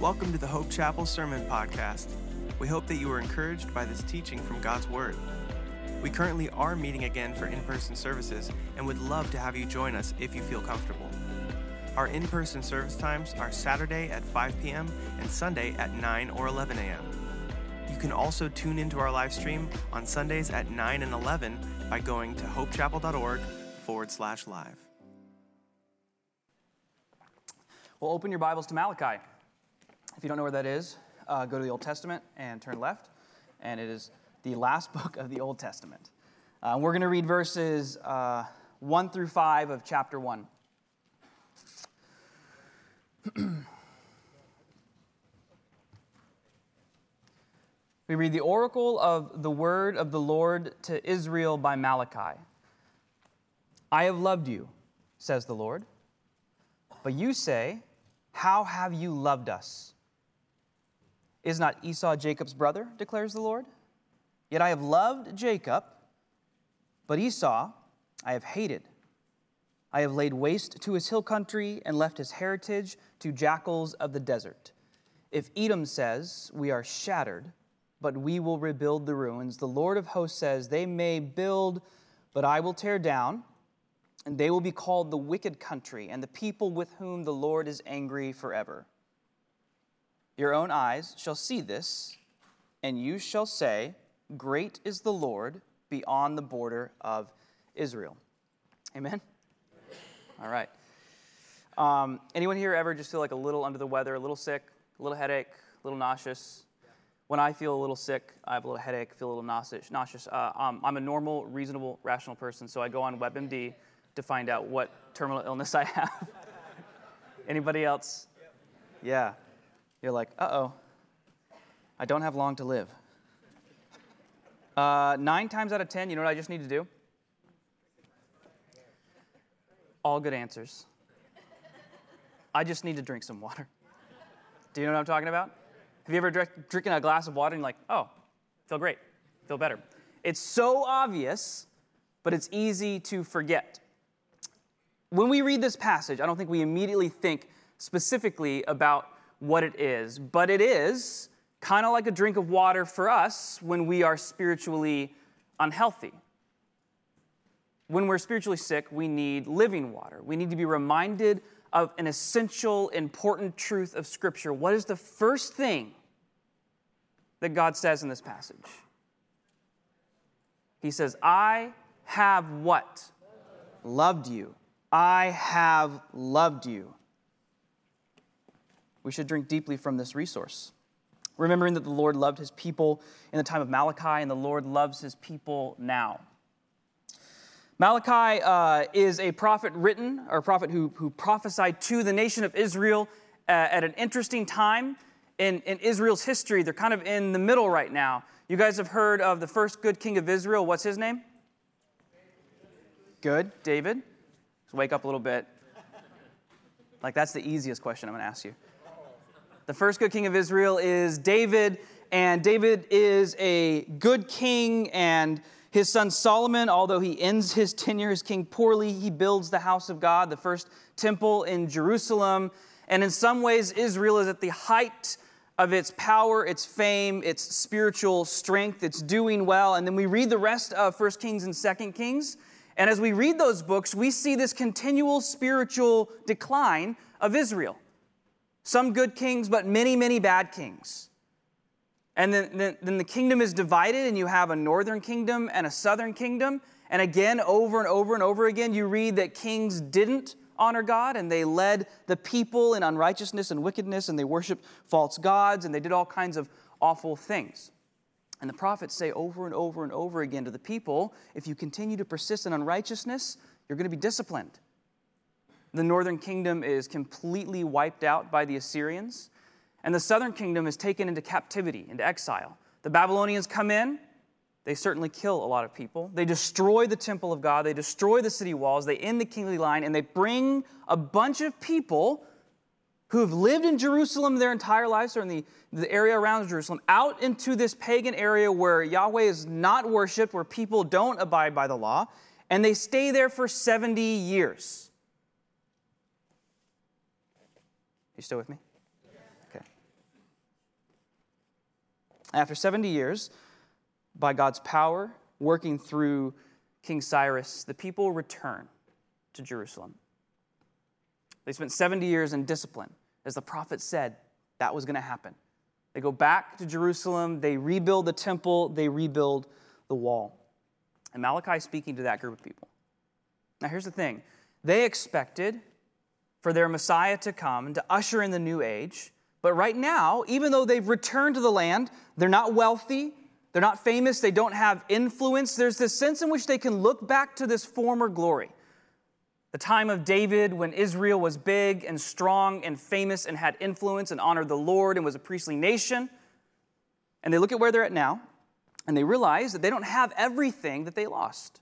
Welcome to the Hope Chapel Sermon Podcast. We hope that you were encouraged by this teaching from God's Word. We currently are meeting again for in person services and would love to have you join us if you feel comfortable. Our in person service times are Saturday at 5 p.m. and Sunday at 9 or 11 a.m. You can also tune into our live stream on Sundays at 9 and 11 by going to hopechapel.org forward slash live. Well, open your Bibles to Malachi. If you don't know where that is, uh, go to the Old Testament and turn left, and it is the last book of the Old Testament. Uh, we're going to read verses uh, 1 through 5 of chapter 1. we read the oracle of the word of the Lord to Israel by Malachi. I have loved you, says the Lord. But you say, How have you loved us? Is not Esau Jacob's brother, declares the Lord? Yet I have loved Jacob, but Esau I have hated. I have laid waste to his hill country and left his heritage to jackals of the desert. If Edom says, We are shattered, but we will rebuild the ruins, the Lord of hosts says, They may build, but I will tear down, and they will be called the wicked country, and the people with whom the Lord is angry forever. Your own eyes shall see this, and you shall say, Great is the Lord beyond the border of Israel. Amen? All right. Um, anyone here ever just feel like a little under the weather, a little sick, a little headache, a little nauseous? When I feel a little sick, I have a little headache, feel a little nauseous. nauseous. Uh, um, I'm a normal, reasonable, rational person, so I go on WebMD to find out what terminal illness I have. Anybody else? Yeah you're like, uh oh, I don't have long to live. Uh, nine times out of ten, you know what I just need to do? All good answers. I just need to drink some water. Do you know what I'm talking about? Have you ever drank, drinking a glass of water and you're like, oh, feel great, feel better? It's so obvious, but it's easy to forget. When we read this passage, I don't think we immediately think specifically about what it is, but it is kind of like a drink of water for us when we are spiritually unhealthy. When we're spiritually sick, we need living water. We need to be reminded of an essential, important truth of Scripture. What is the first thing that God says in this passage? He says, I have what? Loved you. I have loved you we should drink deeply from this resource. Remembering that the Lord loved his people in the time of Malachi, and the Lord loves his people now. Malachi uh, is a prophet written, or a prophet who, who prophesied to the nation of Israel uh, at an interesting time in, in Israel's history. They're kind of in the middle right now. You guys have heard of the first good king of Israel. What's his name? Good, David. Let's wake up a little bit. Like, that's the easiest question I'm going to ask you. The first good king of Israel is David, and David is a good king, and his son Solomon, although he ends his tenure as king poorly, he builds the house of God, the first temple in Jerusalem. And in some ways, Israel is at the height of its power, its fame, its spiritual strength. It's doing well. And then we read the rest of First Kings and Second Kings. And as we read those books, we see this continual spiritual decline of Israel. Some good kings, but many, many bad kings. And then, then, then, the kingdom is divided, and you have a northern kingdom and a southern kingdom. And again, over and over and over again, you read that kings didn't honor God, and they led the people in unrighteousness and wickedness, and they worshiped false gods, and they did all kinds of awful things. And the prophets say over and over and over again to the people if you continue to persist in unrighteousness, you're going to be disciplined. The northern kingdom is completely wiped out by the Assyrians, and the southern kingdom is taken into captivity, into exile. The Babylonians come in, they certainly kill a lot of people. They destroy the temple of God, they destroy the city walls, they end the kingly line, and they bring a bunch of people who have lived in Jerusalem their entire lives or in the, the area around Jerusalem out into this pagan area where Yahweh is not worshiped, where people don't abide by the law, and they stay there for 70 years. You still with me? Okay. After 70 years, by God's power working through King Cyrus, the people return to Jerusalem. They spent 70 years in discipline. As the prophet said, that was going to happen. They go back to Jerusalem, they rebuild the temple, they rebuild the wall. And Malachi speaking to that group of people. Now, here's the thing they expected for their Messiah to come and to usher in the new age. But right now, even though they've returned to the land, they're not wealthy, they're not famous, they don't have influence. There's this sense in which they can look back to this former glory. The time of David when Israel was big and strong and famous and had influence and honored the Lord and was a priestly nation. And they look at where they're at now and they realize that they don't have everything that they lost.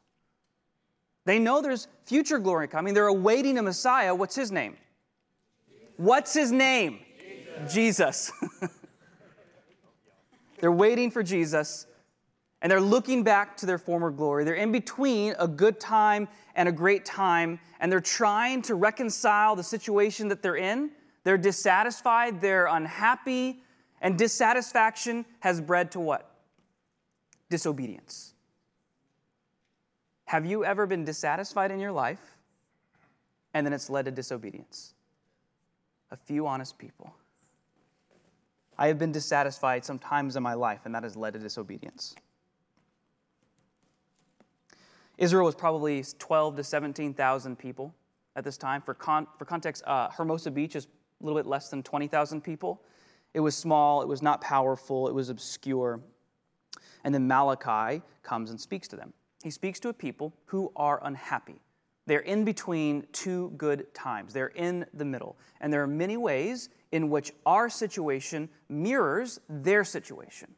They know there's future glory coming. They're awaiting a Messiah. What's his name? What's his name? Jesus. Jesus. they're waiting for Jesus and they're looking back to their former glory. They're in between a good time and a great time, and they're trying to reconcile the situation that they're in. They're dissatisfied, they're unhappy, and dissatisfaction has bred to what? Disobedience. Have you ever been dissatisfied in your life and then it's led to disobedience? A few honest people. I have been dissatisfied sometimes in my life, and that has led to disobedience. Israel was probably 12 to 17,000 people at this time. For, con- for context, uh, Hermosa Beach is a little bit less than 20,000 people. It was small, it was not powerful, it was obscure. And then Malachi comes and speaks to them. He speaks to a people who are unhappy. They're in between two good times, they're in the middle. And there are many ways in which our situation mirrors their situation.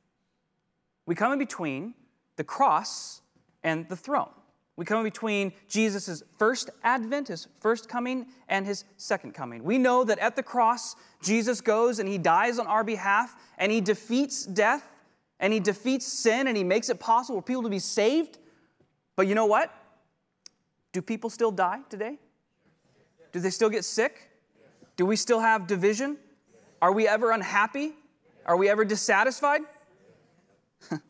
We come in between the cross and the throne. We come in between Jesus' first advent, his first coming, and his second coming. We know that at the cross, Jesus goes and he dies on our behalf, and he defeats death, and he defeats sin, and he makes it possible for people to be saved. But you know what? Do people still die today? Do they still get sick? Do we still have division? Are we ever unhappy? Are we ever dissatisfied?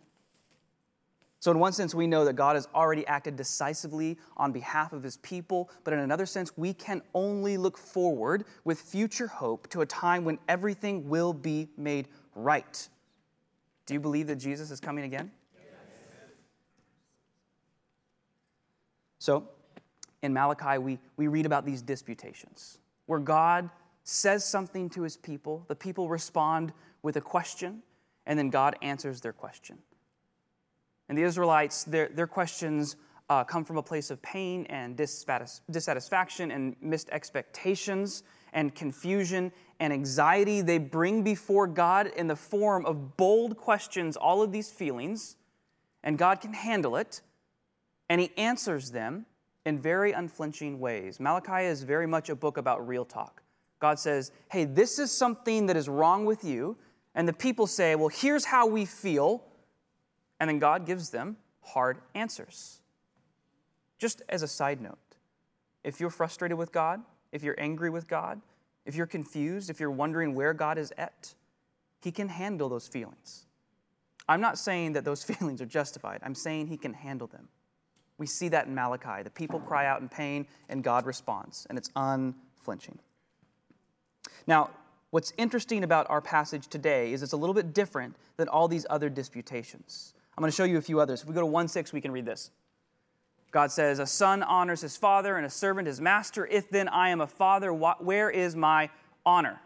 So, in one sense, we know that God has already acted decisively on behalf of his people, but in another sense, we can only look forward with future hope to a time when everything will be made right. Do you believe that Jesus is coming again? So, in Malachi, we, we read about these disputations where God says something to his people, the people respond with a question, and then God answers their question. And the Israelites, their, their questions uh, come from a place of pain and dissatisfaction and missed expectations and confusion and anxiety. They bring before God in the form of bold questions all of these feelings, and God can handle it, and He answers them in very unflinching ways. Malachi is very much a book about real talk. God says, Hey, this is something that is wrong with you. And the people say, Well, here's how we feel. And then God gives them hard answers. Just as a side note, if you're frustrated with God, if you're angry with God, if you're confused, if you're wondering where God is at, He can handle those feelings. I'm not saying that those feelings are justified, I'm saying He can handle them. We see that in Malachi. The people cry out in pain, and God responds, and it's unflinching. Now, what's interesting about our passage today is it's a little bit different than all these other disputations. I'm going to show you a few others. If we go to 1 6, we can read this. God says, A son honors his father, and a servant his master. If then I am a father, where is my honor?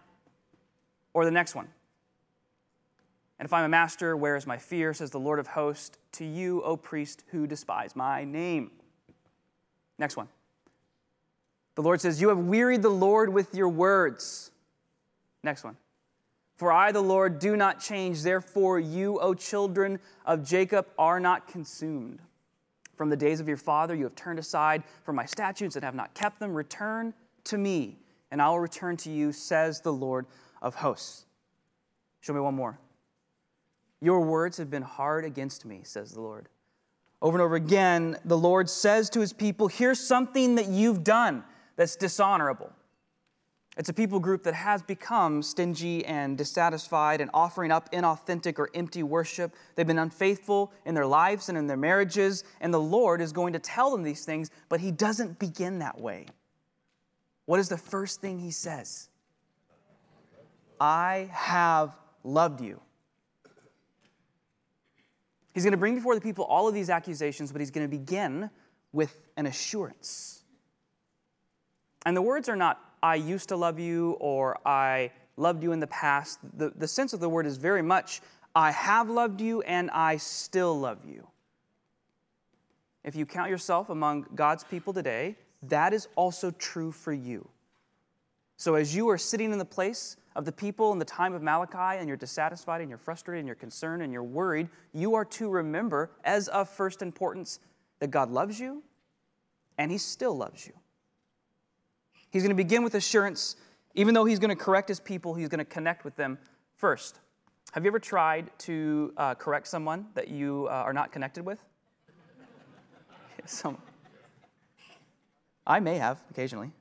Or the next one. And if I'm a master, where is my fear, says the Lord of hosts, to you, O priest, who despise my name. Next one. The Lord says, You have wearied the Lord with your words. Next one. For I, the Lord, do not change. Therefore, you, O children of Jacob, are not consumed. From the days of your father, you have turned aside from my statutes and have not kept them. Return to me, and I will return to you, says the Lord of hosts. Show me one more. Your words have been hard against me, says the Lord. Over and over again, the Lord says to his people, Here's something that you've done that's dishonorable. It's a people group that has become stingy and dissatisfied and offering up inauthentic or empty worship. They've been unfaithful in their lives and in their marriages, and the Lord is going to tell them these things, but He doesn't begin that way. What is the first thing He says? I have loved you. He's going to bring before the people all of these accusations, but he's going to begin with an assurance. And the words are not, I used to love you or I loved you in the past. The, the sense of the word is very much, I have loved you and I still love you. If you count yourself among God's people today, that is also true for you. So as you are sitting in the place of the people in the time of Malachi and you're dissatisfied and you're frustrated and you're concerned and you're worried, you are to remember, as of first importance, that God loves you and He still loves you. He's going to begin with assurance. Even though He's going to correct His people, He's going to connect with them first. Have you ever tried to uh, correct someone that you uh, are not connected with? Some. I may have occasionally.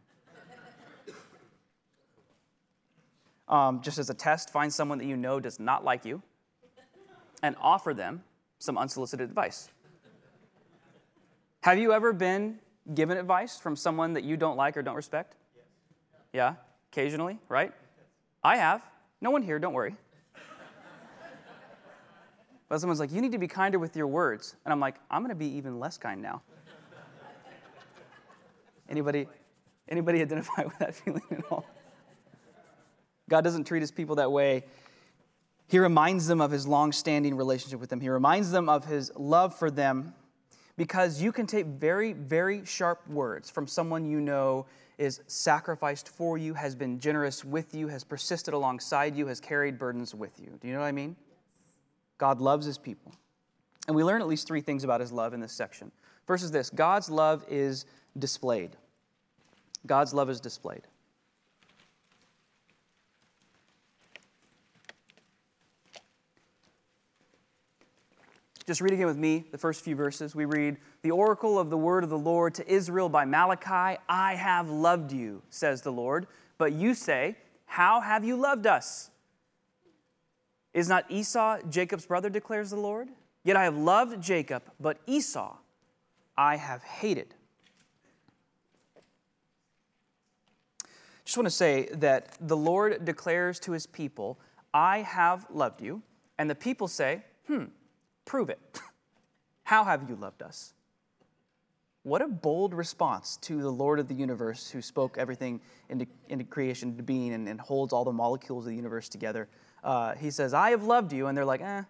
Um, just as a test, find someone that you know does not like you and offer them some unsolicited advice. Have you ever been given advice from someone that you don't like or don't respect? Yeah, occasionally, right? I have. No one here, don't worry. But someone's like, you need to be kinder with your words. And I'm like, I'm going to be even less kind now. Anybody, anybody identify with that feeling at all? God doesn't treat his people that way. He reminds them of his long standing relationship with them. He reminds them of his love for them because you can take very, very sharp words from someone you know is sacrificed for you, has been generous with you, has persisted alongside you, has carried burdens with you. Do you know what I mean? God loves his people. And we learn at least three things about his love in this section. First is this God's love is displayed. God's love is displayed. Just read again with me the first few verses. We read, The oracle of the word of the Lord to Israel by Malachi I have loved you, says the Lord. But you say, How have you loved us? Is not Esau Jacob's brother, declares the Lord? Yet I have loved Jacob, but Esau I have hated. Just want to say that the Lord declares to his people, I have loved you. And the people say, Hmm, Prove it. How have you loved us? What a bold response to the Lord of the universe who spoke everything into, into creation, into being, and, and holds all the molecules of the universe together. Uh, he says, I have loved you. And they're like, eh.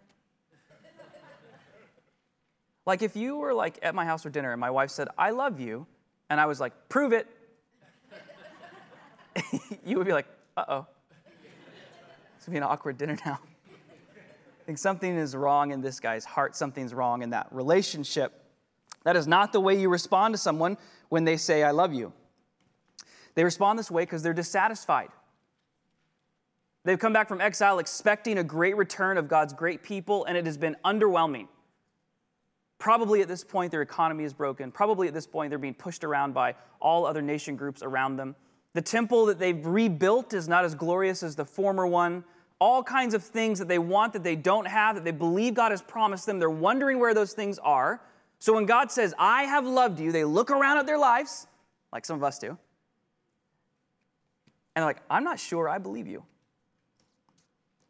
like if you were like at my house for dinner and my wife said, I love you, and I was like, prove it, you would be like, uh oh. It's gonna be an awkward dinner now think something is wrong in this guy's heart, something's wrong in that relationship. That is not the way you respond to someone when they say, I love you. They respond this way because they're dissatisfied. They've come back from exile expecting a great return of God's great people, and it has been underwhelming. Probably at this point, their economy is broken. Probably at this point, they're being pushed around by all other nation groups around them. The temple that they've rebuilt is not as glorious as the former one all kinds of things that they want that they don't have, that they believe God has promised them. They're wondering where those things are. So when God says, I have loved you, they look around at their lives, like some of us do, and they're like, I'm not sure I believe you.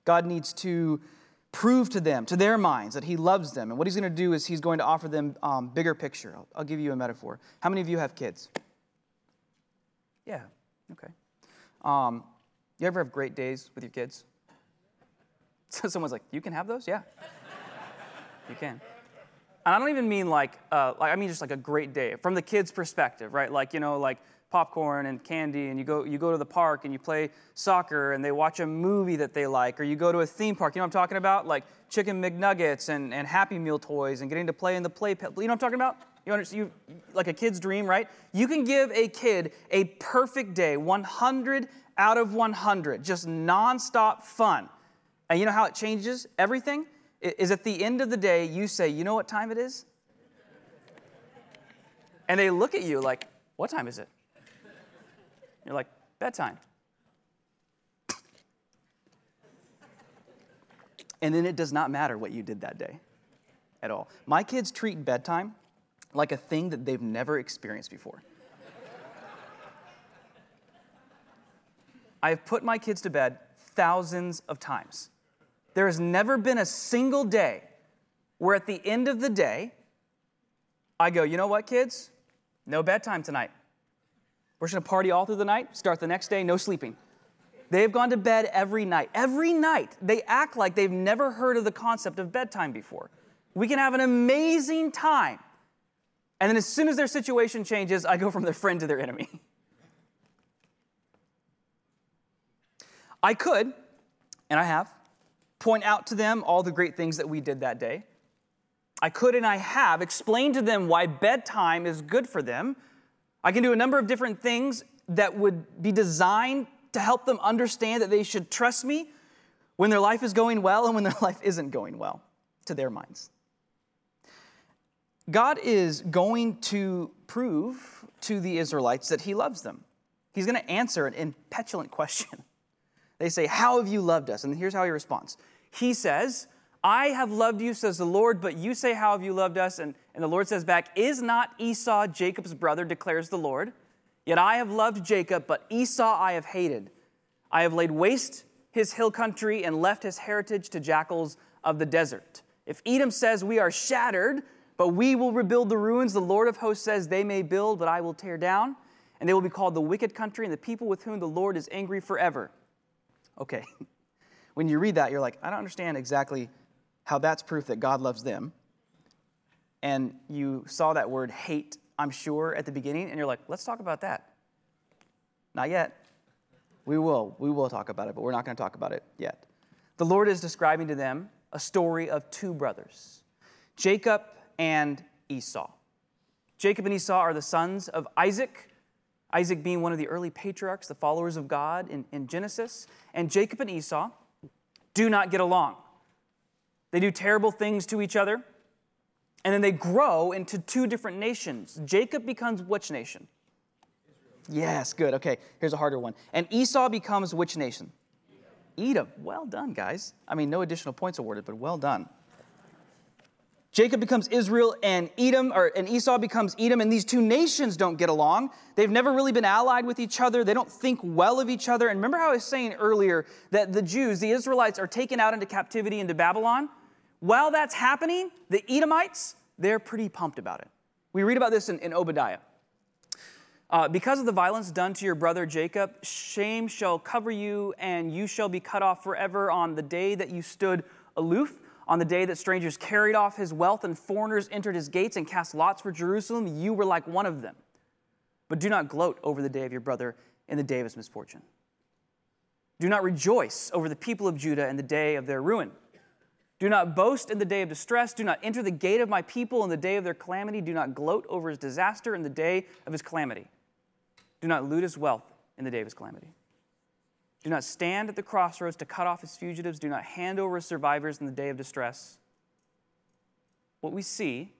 God needs to prove to them, to their minds, that He loves them. And what He's going to do is He's going to offer them um, bigger picture. I'll, I'll give you a metaphor. How many of you have kids? Yeah, okay. Um, you ever have great days with your kids? So someone's like, you can have those? Yeah. you can. And I don't even mean like, uh, like, I mean just like a great day from the kids' perspective, right? Like, you know, like popcorn and candy, and you go, you go to the park and you play soccer and they watch a movie that they like, or you go to a theme park. You know what I'm talking about? Like chicken McNuggets and, and Happy Meal toys and getting to play in the play. You know what I'm talking about? You understand? You, like a kid's dream, right? You can give a kid a perfect day, 100 out of 100, just nonstop fun. And you know how it changes everything? Is at the end of the day, you say, You know what time it is? And they look at you like, What time is it? You're like, Bedtime. And then it does not matter what you did that day at all. My kids treat bedtime like a thing that they've never experienced before. I have put my kids to bed thousands of times. There has never been a single day where at the end of the day, I go, you know what, kids? No bedtime tonight. We're just gonna party all through the night, start the next day, no sleeping. They've gone to bed every night. Every night, they act like they've never heard of the concept of bedtime before. We can have an amazing time. And then as soon as their situation changes, I go from their friend to their enemy. I could, and I have, point out to them all the great things that we did that day. I could and I have explained to them why bedtime is good for them. I can do a number of different things that would be designed to help them understand that they should trust me when their life is going well and when their life isn't going well, to their minds. God is going to prove to the Israelites that He loves them. He's going to answer an impetulant question. They say, How have you loved us? And here's how He responds He says, I have loved you, says the Lord, but you say, How have you loved us? And, and the Lord says back, Is not Esau Jacob's brother, declares the Lord? Yet I have loved Jacob, but Esau I have hated. I have laid waste his hill country and left his heritage to jackals of the desert. If Edom says, We are shattered, but we will rebuild the ruins, the Lord of hosts says, They may build, but I will tear down. And they will be called the wicked country and the people with whom the Lord is angry forever. Okay. When you read that, you're like, I don't understand exactly how that's proof that God loves them. And you saw that word hate, I'm sure, at the beginning, and you're like, let's talk about that. Not yet. We will. We will talk about it, but we're not going to talk about it yet. The Lord is describing to them a story of two brothers, Jacob and Esau. Jacob and Esau are the sons of Isaac, Isaac being one of the early patriarchs, the followers of God in, in Genesis. And Jacob and Esau do not get along. They do terrible things to each other. And then they grow into two different nations. Jacob becomes which nation? Yes, good. Okay, here's a harder one. And Esau becomes which nation? Edom. Well done, guys. I mean, no additional points awarded, but well done. Jacob becomes Israel and Edom, or and Esau becomes Edom, and these two nations don't get along. They've never really been allied with each other. They don't think well of each other. And remember how I was saying earlier that the Jews, the Israelites, are taken out into captivity into Babylon? While that's happening, the Edomites, they're pretty pumped about it. We read about this in, in Obadiah. Uh, because of the violence done to your brother Jacob, shame shall cover you, and you shall be cut off forever on the day that you stood aloof on the day that strangers carried off his wealth and foreigners entered his gates and cast lots for Jerusalem, you were like one of them. But do not gloat over the day of your brother in the day of his misfortune. Do not rejoice over the people of Judah in the day of their ruin. Do not boast in the day of distress. Do not enter the gate of my people in the day of their calamity. Do not gloat over his disaster in the day of his calamity. Do not loot his wealth in the day of his calamity. Do not stand at the crossroads to cut off his fugitives. Do not hand over his survivors in the day of distress. What we see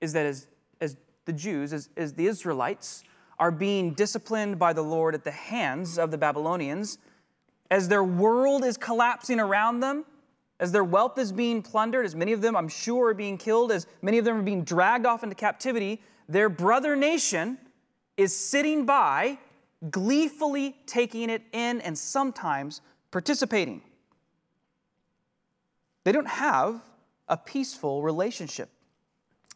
is that as, as the Jews, as, as the Israelites, are being disciplined by the Lord at the hands of the Babylonians, as their world is collapsing around them, as their wealth is being plundered, as many of them, I'm sure, are being killed, as many of them are being dragged off into captivity, their brother nation is sitting by gleefully taking it in and sometimes participating. They don't have a peaceful relationship.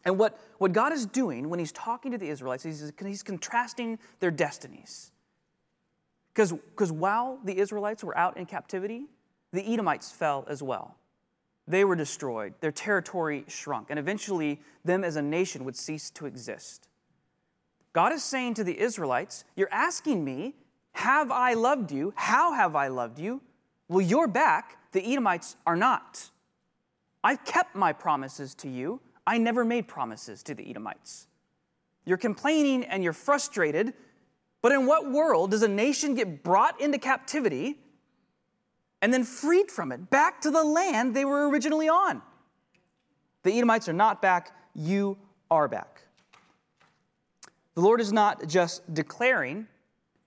And what, what God is doing when He's talking to the Israelites, He's, he's contrasting their destinies. Because while the Israelites were out in captivity, the Edomites fell as well. They were destroyed, their territory shrunk, and eventually, them as a nation would cease to exist. God is saying to the Israelites, You're asking me, Have I loved you? How have I loved you? Well, you're back. The Edomites are not. I've kept my promises to you. I never made promises to the Edomites. You're complaining and you're frustrated, but in what world does a nation get brought into captivity and then freed from it back to the land they were originally on? The Edomites are not back, you are back. The Lord is not just declaring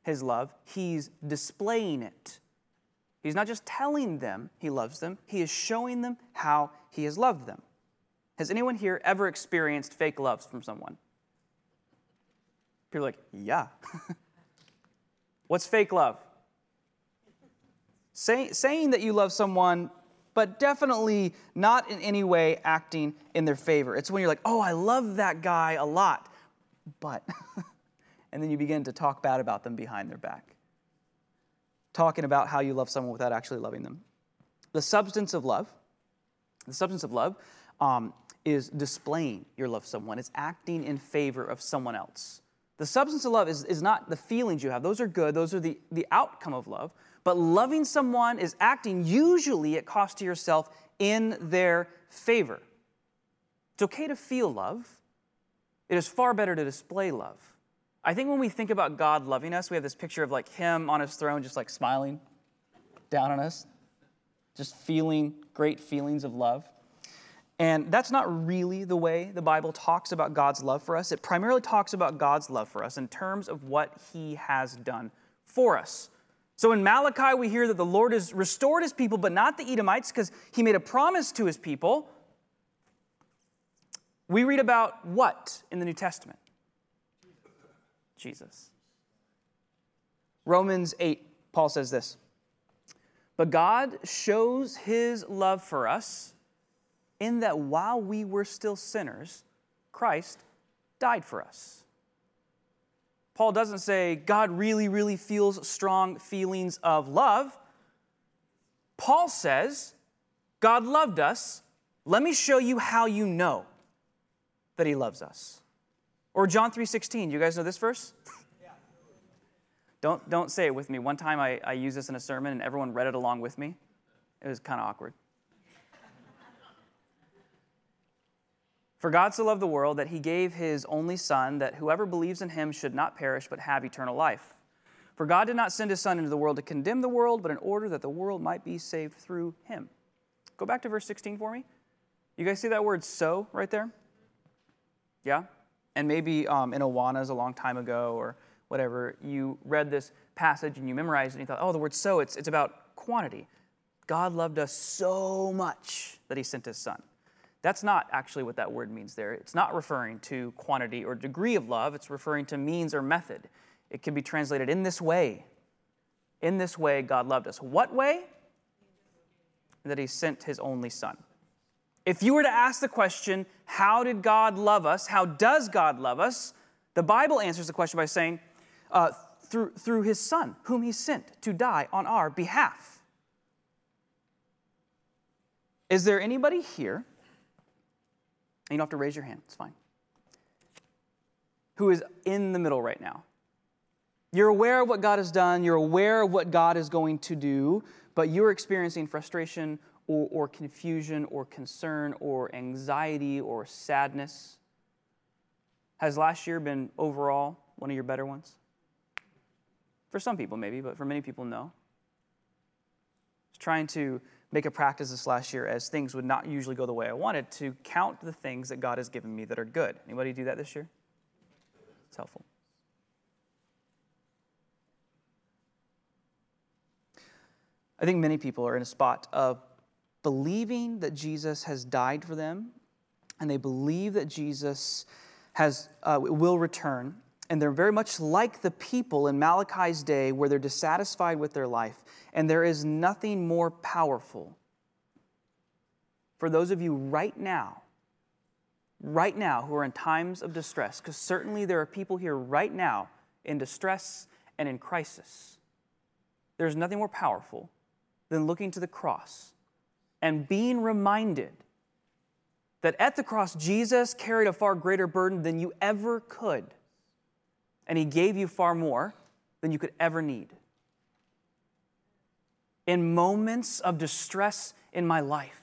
his love, he's displaying it. He's not just telling them he loves them, he is showing them how he has loved them. Has anyone here ever experienced fake loves from someone? People are like, yeah. What's fake love? Say, saying that you love someone, but definitely not in any way acting in their favor. It's when you're like, oh, I love that guy a lot, but, and then you begin to talk bad about them behind their back. Talking about how you love someone without actually loving them. The substance of love, the substance of love um, is displaying your love for someone, it's acting in favor of someone else. The substance of love is, is not the feelings you have, those are good, those are the, the outcome of love. But loving someone is acting usually at cost to yourself in their favor. It's okay to feel love, it is far better to display love. I think when we think about God loving us, we have this picture of like Him on His throne, just like smiling down on us, just feeling great feelings of love. And that's not really the way the Bible talks about God's love for us. It primarily talks about God's love for us in terms of what He has done for us. So in Malachi, we hear that the Lord has restored His people, but not the Edomites, because He made a promise to His people. We read about what in the New Testament? Jesus. Romans 8, Paul says this But God shows His love for us in that while we were still sinners, Christ died for us. Paul doesn't say God really, really feels strong feelings of love. Paul says, God loved us. Let me show you how you know that he loves us. Or John 3:16. You guys know this verse? don't, don't say it with me. One time I, I used this in a sermon and everyone read it along with me. It was kind of awkward. For God so loved the world that he gave his only Son, that whoever believes in him should not perish but have eternal life. For God did not send his Son into the world to condemn the world, but in order that the world might be saved through him. Go back to verse 16 for me. You guys see that word so right there? Yeah? And maybe um, in Awanas a long time ago or whatever, you read this passage and you memorized it and you thought, oh, the word so, it's, it's about quantity. God loved us so much that he sent his Son. That's not actually what that word means there. It's not referring to quantity or degree of love, it's referring to means or method. It can be translated in this way. In this way, God loved us. What way? That He sent His only Son. If you were to ask the question, how did God love us? How does God love us? The Bible answers the question by saying, uh, through, through His Son, whom He sent to die on our behalf. Is there anybody here you don't have to raise your hand, it's fine. Who is in the middle right now. You're aware of what God has done, you're aware of what God is going to do, but you're experiencing frustration or, or confusion or concern or anxiety or sadness. Has last year been overall one of your better ones? For some people, maybe, but for many people, no. I was Trying to make a practice this last year as things would not usually go the way I wanted to count the things that God has given me that are good. Anybody do that this year? It's helpful. I think many people are in a spot of believing that Jesus has died for them and they believe that Jesus has, uh, will return. And they're very much like the people in Malachi's day where they're dissatisfied with their life and there is nothing more powerful for those of you right now, right now, who are in times of distress, because certainly there are people here right now in distress and in crisis. There's nothing more powerful than looking to the cross and being reminded that at the cross, Jesus carried a far greater burden than you ever could, and he gave you far more than you could ever need. In moments of distress in my life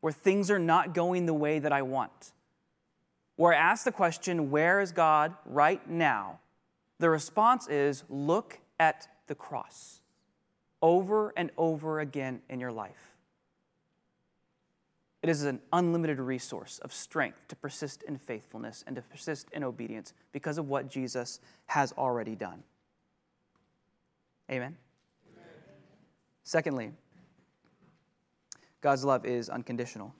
where things are not going the way that I want, where I ask the question, Where is God right now? The response is, Look at the cross over and over again in your life. It is an unlimited resource of strength to persist in faithfulness and to persist in obedience because of what Jesus has already done. Amen. Secondly, God's love is unconditional.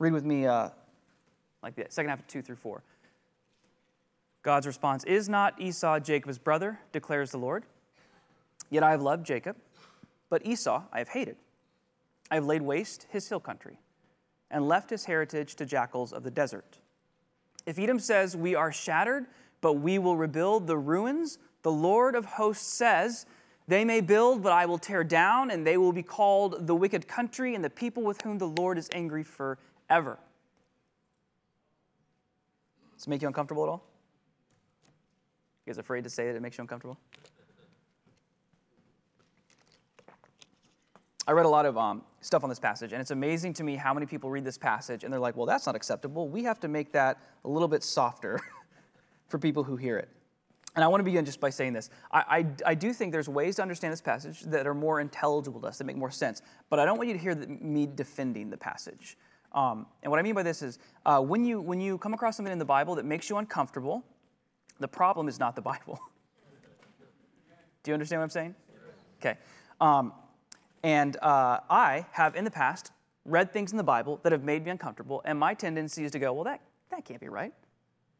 Read with me uh, like the second half of 2 through 4. God's response Is not Esau Jacob's brother, declares the Lord? Yet I have loved Jacob, but Esau I have hated. I have laid waste his hill country and left his heritage to jackals of the desert. If Edom says, We are shattered, but we will rebuild the ruins, the Lord of hosts says, They may build, but I will tear down, and they will be called the wicked country and the people with whom the Lord is angry forever. Does it make you uncomfortable at all? You guys afraid to say that it makes you uncomfortable? I read a lot of um, stuff on this passage, and it's amazing to me how many people read this passage and they're like, well, that's not acceptable. We have to make that a little bit softer for people who hear it. And I want to begin just by saying this. I, I, I, do think there's ways to understand this passage that are more intelligible to us, that make more sense. But I don't want you to hear the, me defending the passage. Um, and what I mean by this is uh, when, you, when you come across something in the Bible that makes you uncomfortable, the problem is not the Bible. do you understand what I'm saying? Okay. Um, and uh, I have in the past read things in the Bible that have made me uncomfortable, and my tendency is to go, well, that, that can't be right.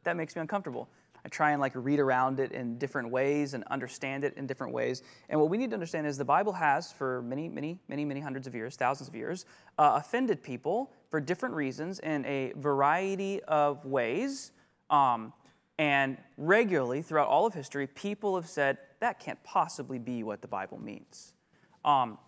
That makes me uncomfortable. I try and like read around it in different ways and understand it in different ways. And what we need to understand is the Bible has, for many, many, many, many hundreds of years, thousands of years, uh, offended people for different reasons in a variety of ways. Um, and regularly, throughout all of history, people have said, that can't possibly be what the Bible means. Um,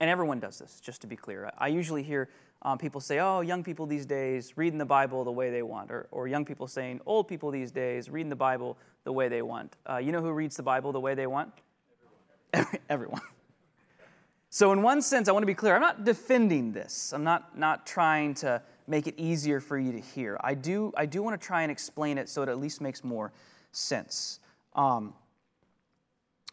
and everyone does this, just to be clear. I usually hear um, people say, oh, young people these days reading the Bible the way they want, or, or young people saying, old people these days reading the Bible the way they want. Uh, you know who reads the Bible the way they want? Everyone. Everyone. So, in one sense, I want to be clear. I'm not defending this. I'm not, not trying to make it easier for you to hear. I do, I do want to try and explain it so it at least makes more sense. Um,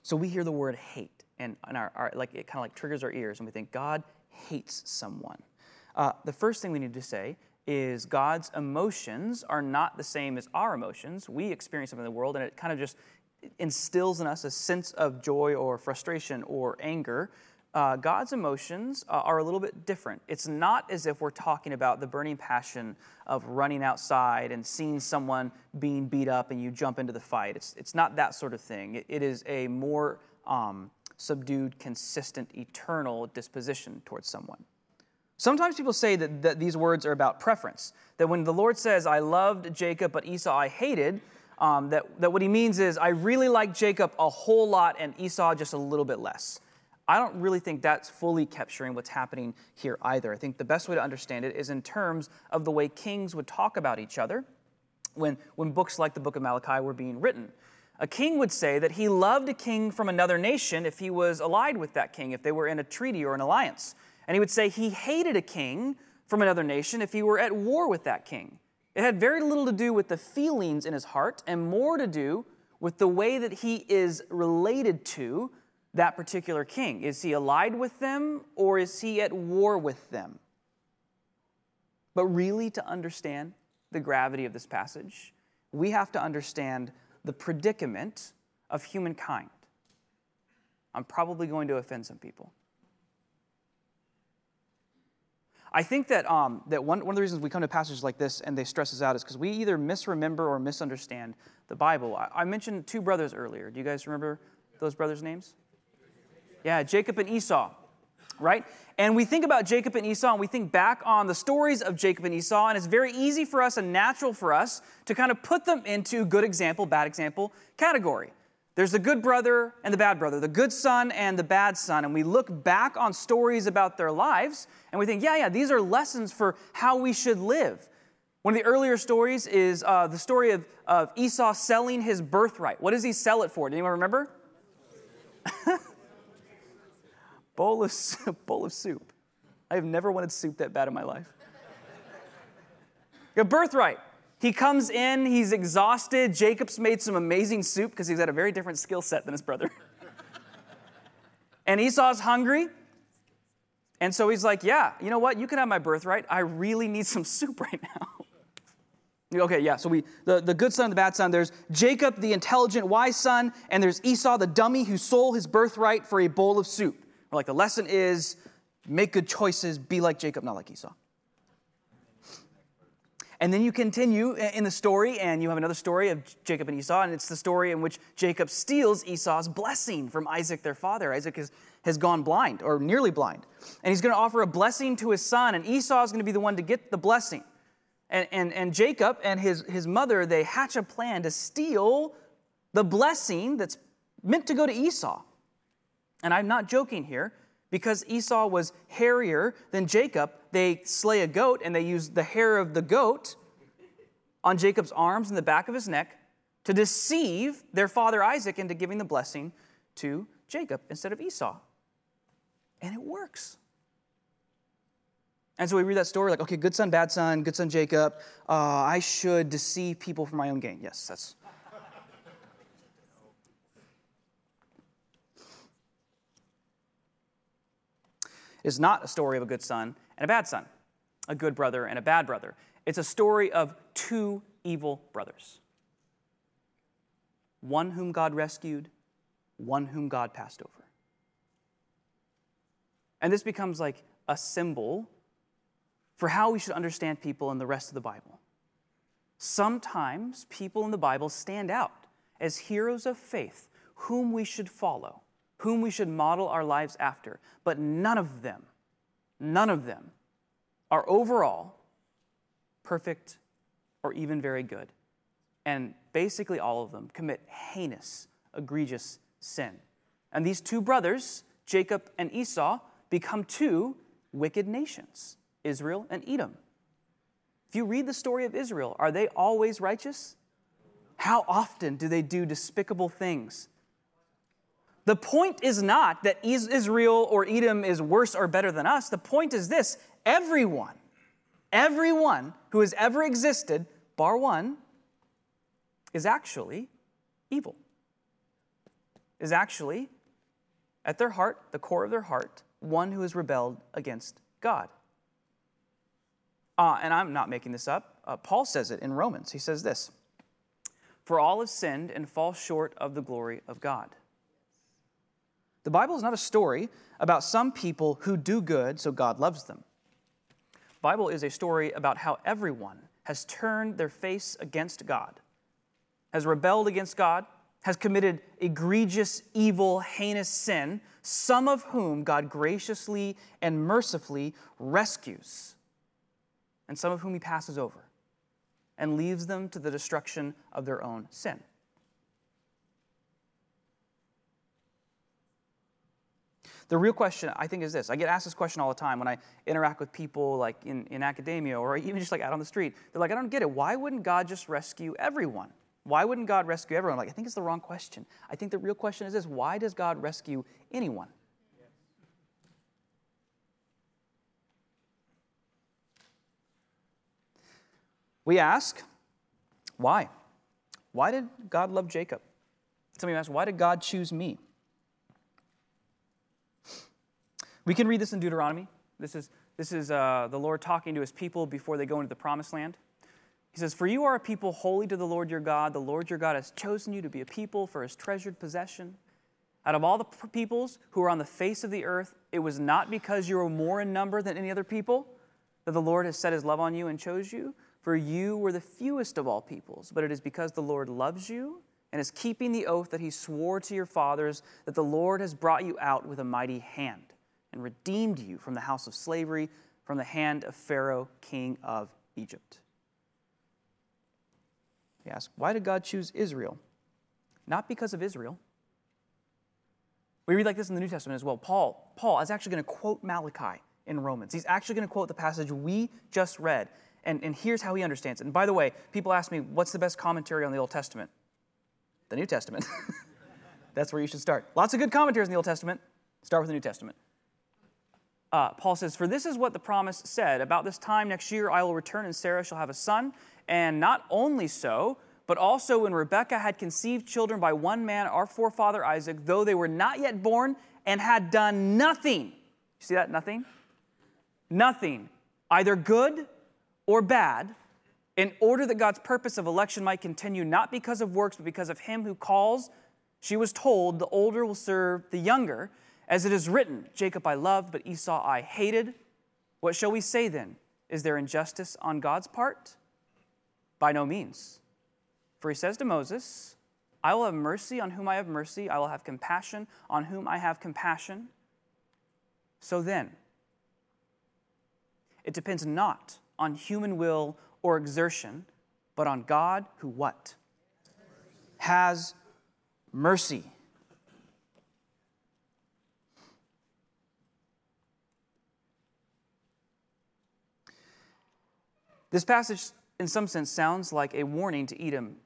so, we hear the word hate and, and our, our, like it kind of like triggers our ears and we think god hates someone uh, the first thing we need to say is god's emotions are not the same as our emotions we experience them in the world and it kind of just instills in us a sense of joy or frustration or anger uh, God's emotions uh, are a little bit different. It's not as if we're talking about the burning passion of running outside and seeing someone being beat up and you jump into the fight. It's, it's not that sort of thing. it, it is a more um, subdued, consistent, eternal disposition towards someone. Sometimes people say that, that these words are about preference, that when the Lord says, I loved Jacob, but Esau I hated, um, that, that what he means is, I really like Jacob a whole lot and Esau just a little bit less. I don't really think that's fully capturing what's happening here either. I think the best way to understand it is in terms of the way kings would talk about each other when, when books like the book of Malachi were being written. A king would say that he loved a king from another nation if he was allied with that king, if they were in a treaty or an alliance. And he would say he hated a king from another nation if he were at war with that king. It had very little to do with the feelings in his heart and more to do with the way that he is related to that particular king. Is he allied with them or is he at war with them? But really, to understand the gravity of this passage, we have to understand the predicament of humankind. I'm probably going to offend some people. I think that, um, that one, one of the reasons we come to passages like this and they stress us out is because we either misremember or misunderstand the Bible. I, I mentioned two brothers earlier. Do you guys remember those brothers' names? Yeah, Jacob and Esau, right? And we think about Jacob and Esau and we think back on the stories of Jacob and Esau, and it's very easy for us and natural for us to kind of put them into good example, bad example category. There's the good brother and the bad brother, the good son and the bad son. And we look back on stories about their lives and we think, yeah, yeah, these are lessons for how we should live. One of the earlier stories is uh, the story of, of Esau selling his birthright. What does he sell it for? Did anyone remember? bowl of, bowl of soup. I have never wanted soup that bad in my life. A birthright. He comes in, he's exhausted. Jacob's made some amazing soup because he's got a very different skill set than his brother. and Esau's hungry. And so he's like, Yeah, you know what? You can have my birthright. I really need some soup right now. Okay, yeah, so we the, the good son and the bad son. There's Jacob, the intelligent, wise son, and there's Esau, the dummy who sold his birthright for a bowl of soup. Like the lesson is make good choices, be like Jacob, not like Esau. And then you continue in the story, and you have another story of Jacob and Esau, and it's the story in which Jacob steals Esau's blessing from Isaac, their father. Isaac has, has gone blind, or nearly blind. And he's going to offer a blessing to his son, and Esau is going to be the one to get the blessing. And, and, and Jacob and his, his mother, they hatch a plan to steal the blessing that's meant to go to Esau. And I'm not joking here because Esau was hairier than Jacob, they slay a goat and they use the hair of the goat on Jacob's arms and the back of his neck to deceive their father Isaac into giving the blessing to Jacob instead of Esau. And it works. And so we read that story like, okay, good son, bad son, good son Jacob. Uh, I should deceive people for my own gain. Yes, that's is not a story of a good son and a bad son, a good brother and a bad brother. It's a story of two evil brothers one whom God rescued, one whom God passed over. And this becomes like a symbol for how we should understand people in the rest of the Bible. Sometimes people in the Bible stand out as heroes of faith whom we should follow whom we should model our lives after. But none of them, none of them are overall perfect or even very good. And basically, all of them commit heinous, egregious sin. And these two brothers, Jacob and Esau, become two wicked nations Israel and Edom. If you read the story of Israel, are they always righteous? How often do they do despicable things? The point is not that Israel or Edom is worse or better than us. The point is this everyone, everyone who has ever existed, bar one, is actually evil, is actually, at their heart, the core of their heart, one who has rebelled against God. Uh, and I'm not making this up. Uh, Paul says it in Romans. He says this For all have sinned and fall short of the glory of God. The Bible is not a story about some people who do good so God loves them. The Bible is a story about how everyone has turned their face against God, has rebelled against God, has committed egregious, evil, heinous sin, some of whom God graciously and mercifully rescues, and some of whom he passes over and leaves them to the destruction of their own sin. The real question, I think, is this. I get asked this question all the time when I interact with people like in, in academia or even just like out on the street. They're like, I don't get it. Why wouldn't God just rescue everyone? Why wouldn't God rescue everyone? Like, I think it's the wrong question. I think the real question is this why does God rescue anyone? We ask, why? Why did God love Jacob? Somebody of you ask, why did God choose me? We can read this in Deuteronomy. This is, this is uh, the Lord talking to his people before they go into the promised land. He says, For you are a people holy to the Lord your God. The Lord your God has chosen you to be a people for his treasured possession. Out of all the peoples who are on the face of the earth, it was not because you were more in number than any other people that the Lord has set his love on you and chose you. For you were the fewest of all peoples, but it is because the Lord loves you and is keeping the oath that he swore to your fathers that the Lord has brought you out with a mighty hand and redeemed you from the house of slavery, from the hand of Pharaoh, king of Egypt. You ask, why did God choose Israel? Not because of Israel. We read like this in the New Testament as well. Paul, Paul is actually going to quote Malachi in Romans. He's actually going to quote the passage we just read. And, and here's how he understands it. And by the way, people ask me, what's the best commentary on the Old Testament? The New Testament. That's where you should start. Lots of good commentaries in the Old Testament. Start with the New Testament uh, Paul says, For this is what the promise said About this time next year I will return, and Sarah shall have a son. And not only so, but also when Rebekah had conceived children by one man, our forefather Isaac, though they were not yet born and had done nothing. You see that? Nothing? Nothing, either good or bad, in order that God's purpose of election might continue, not because of works, but because of him who calls, she was told, The older will serve the younger. As it is written, Jacob I loved, but Esau I hated. What shall we say then? Is there injustice on God's part? By no means. For he says to Moses, I will have mercy on whom I have mercy, I will have compassion on whom I have compassion. So then, it depends not on human will or exertion, but on God who what? Has mercy. This passage, in some sense, sounds like a warning to Edom.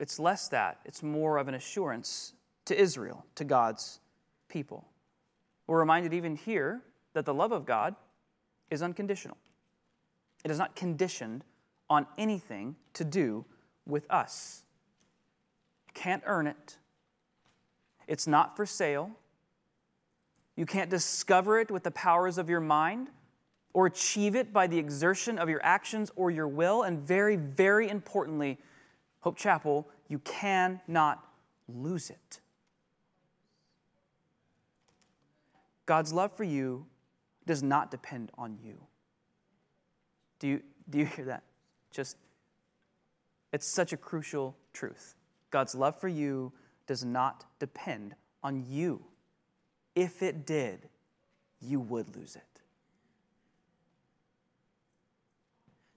It's less that, it's more of an assurance to Israel, to God's people. We're reminded even here that the love of God is unconditional, it is not conditioned on anything to do with us. Can't earn it, it's not for sale. You can't discover it with the powers of your mind or achieve it by the exertion of your actions or your will. And very, very importantly, Hope Chapel, you cannot lose it. God's love for you does not depend on you. Do you, do you hear that? Just, it's such a crucial truth. God's love for you does not depend on you. If it did, you would lose it.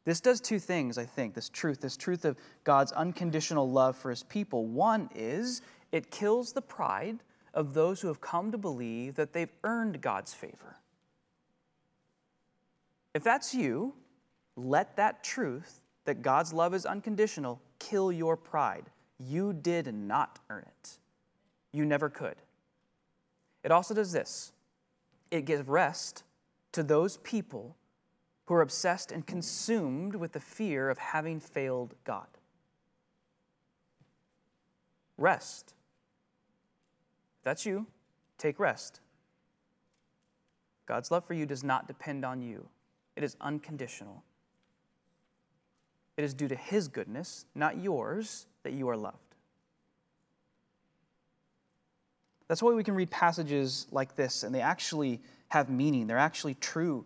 This does two things, I think, this truth, this truth of God's unconditional love for his people. One is it kills the pride of those who have come to believe that they've earned God's favor. If that's you, let that truth that God's love is unconditional kill your pride. You did not earn it, you never could. It also does this it gives rest to those people who are obsessed and consumed with the fear of having failed God. Rest. If that's you, take rest. God's love for you does not depend on you, it is unconditional. It is due to His goodness, not yours, that you are loved. That's why we can read passages like this, and they actually have meaning. They're actually true.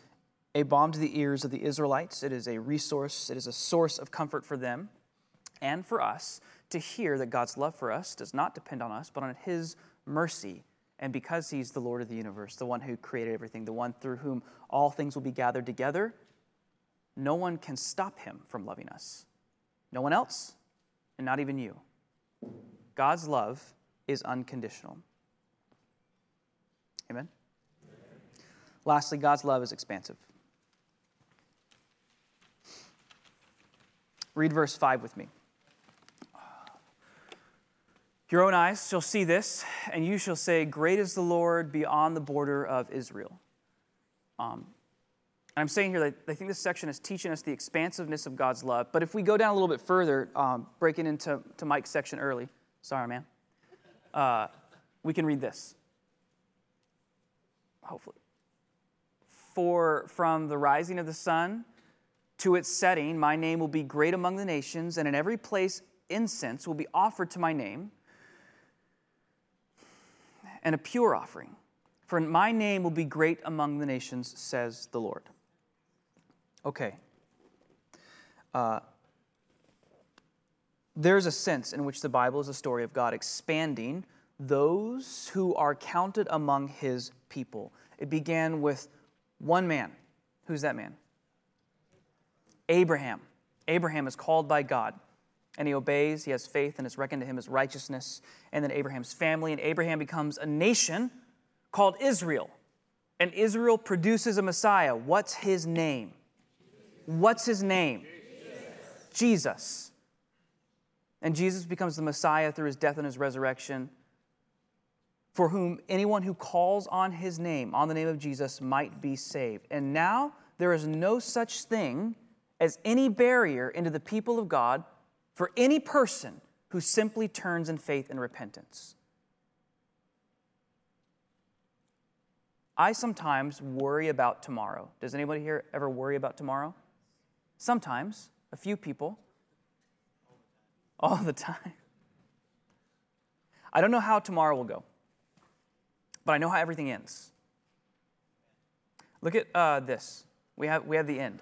a balm to the ears of the Israelites. It is a resource, it is a source of comfort for them and for us to hear that God's love for us does not depend on us, but on His mercy. And because He's the Lord of the universe, the one who created everything, the one through whom all things will be gathered together, no one can stop Him from loving us. No one else, and not even you. God's love is unconditional. Amen? Lastly, God's love is expansive. Read verse 5 with me. Your own eyes shall see this, and you shall say, Great is the Lord beyond the border of Israel. Um, and I'm saying here that I think this section is teaching us the expansiveness of God's love. But if we go down a little bit further, um, breaking into to Mike's section early, sorry, man, uh, we can read this. Hopefully. For from the rising of the sun to its setting, my name will be great among the nations, and in every place incense will be offered to my name, and a pure offering. For my name will be great among the nations, says the Lord. Okay. Uh, there's a sense in which the Bible is a story of God expanding those who are counted among his people. It began with one man. Who's that man? Abraham. Abraham is called by God and he obeys, he has faith, and it's reckoned to him as righteousness. And then Abraham's family, and Abraham becomes a nation called Israel. And Israel produces a Messiah. What's his name? What's his name? Jesus. And Jesus becomes the Messiah through his death and his resurrection, for whom anyone who calls on his name, on the name of Jesus, might be saved. And now there is no such thing as any barrier into the people of God for any person who simply turns in faith and repentance. I sometimes worry about tomorrow. Does anybody here ever worry about tomorrow? Sometimes, a few people. All the time. I don't know how tomorrow will go, but I know how everything ends. Look at uh, this. We have, we have the end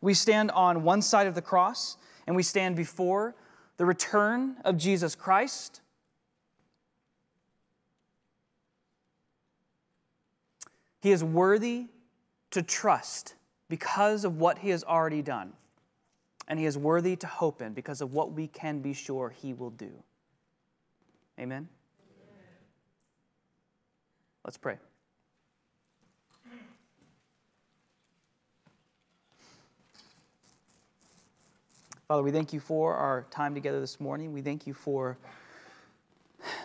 We stand on one side of the cross and we stand before the return of Jesus Christ He is worthy to trust because of what he has already done. And he is worthy to hope in because of what we can be sure he will do. Amen? Let's pray. Father, we thank you for our time together this morning. We thank you for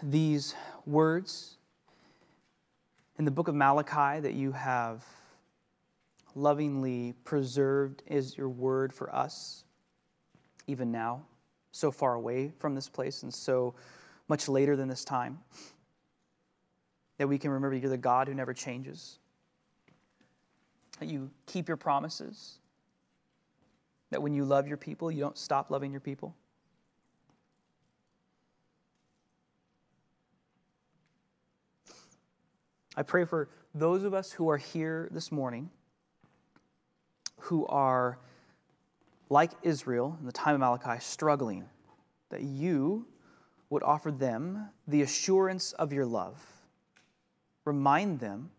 these words in the book of Malachi that you have lovingly preserved as your word for us, even now, so far away from this place and so much later than this time, that we can remember you're the God who never changes, that you keep your promises, that when you love your people, you don't stop loving your people. I pray for those of us who are here this morning who are, like Israel in the time of Malachi, struggling, that you would offer them the assurance of your love. Remind them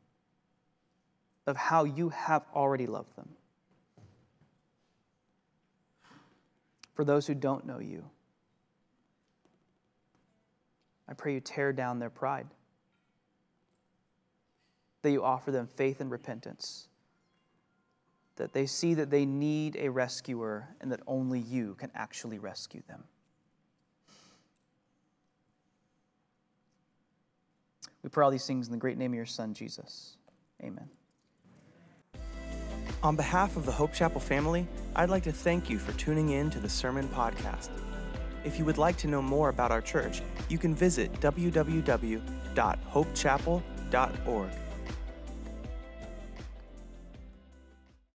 of how you have already loved them. For those who don't know you, I pray you tear down their pride that you offer them faith and repentance. That they see that they need a rescuer and that only you can actually rescue them. We pray all these things in the great name of your Son, Jesus. Amen. On behalf of the Hope Chapel family, I'd like to thank you for tuning in to the Sermon Podcast. If you would like to know more about our church, you can visit www.hopechapel.org.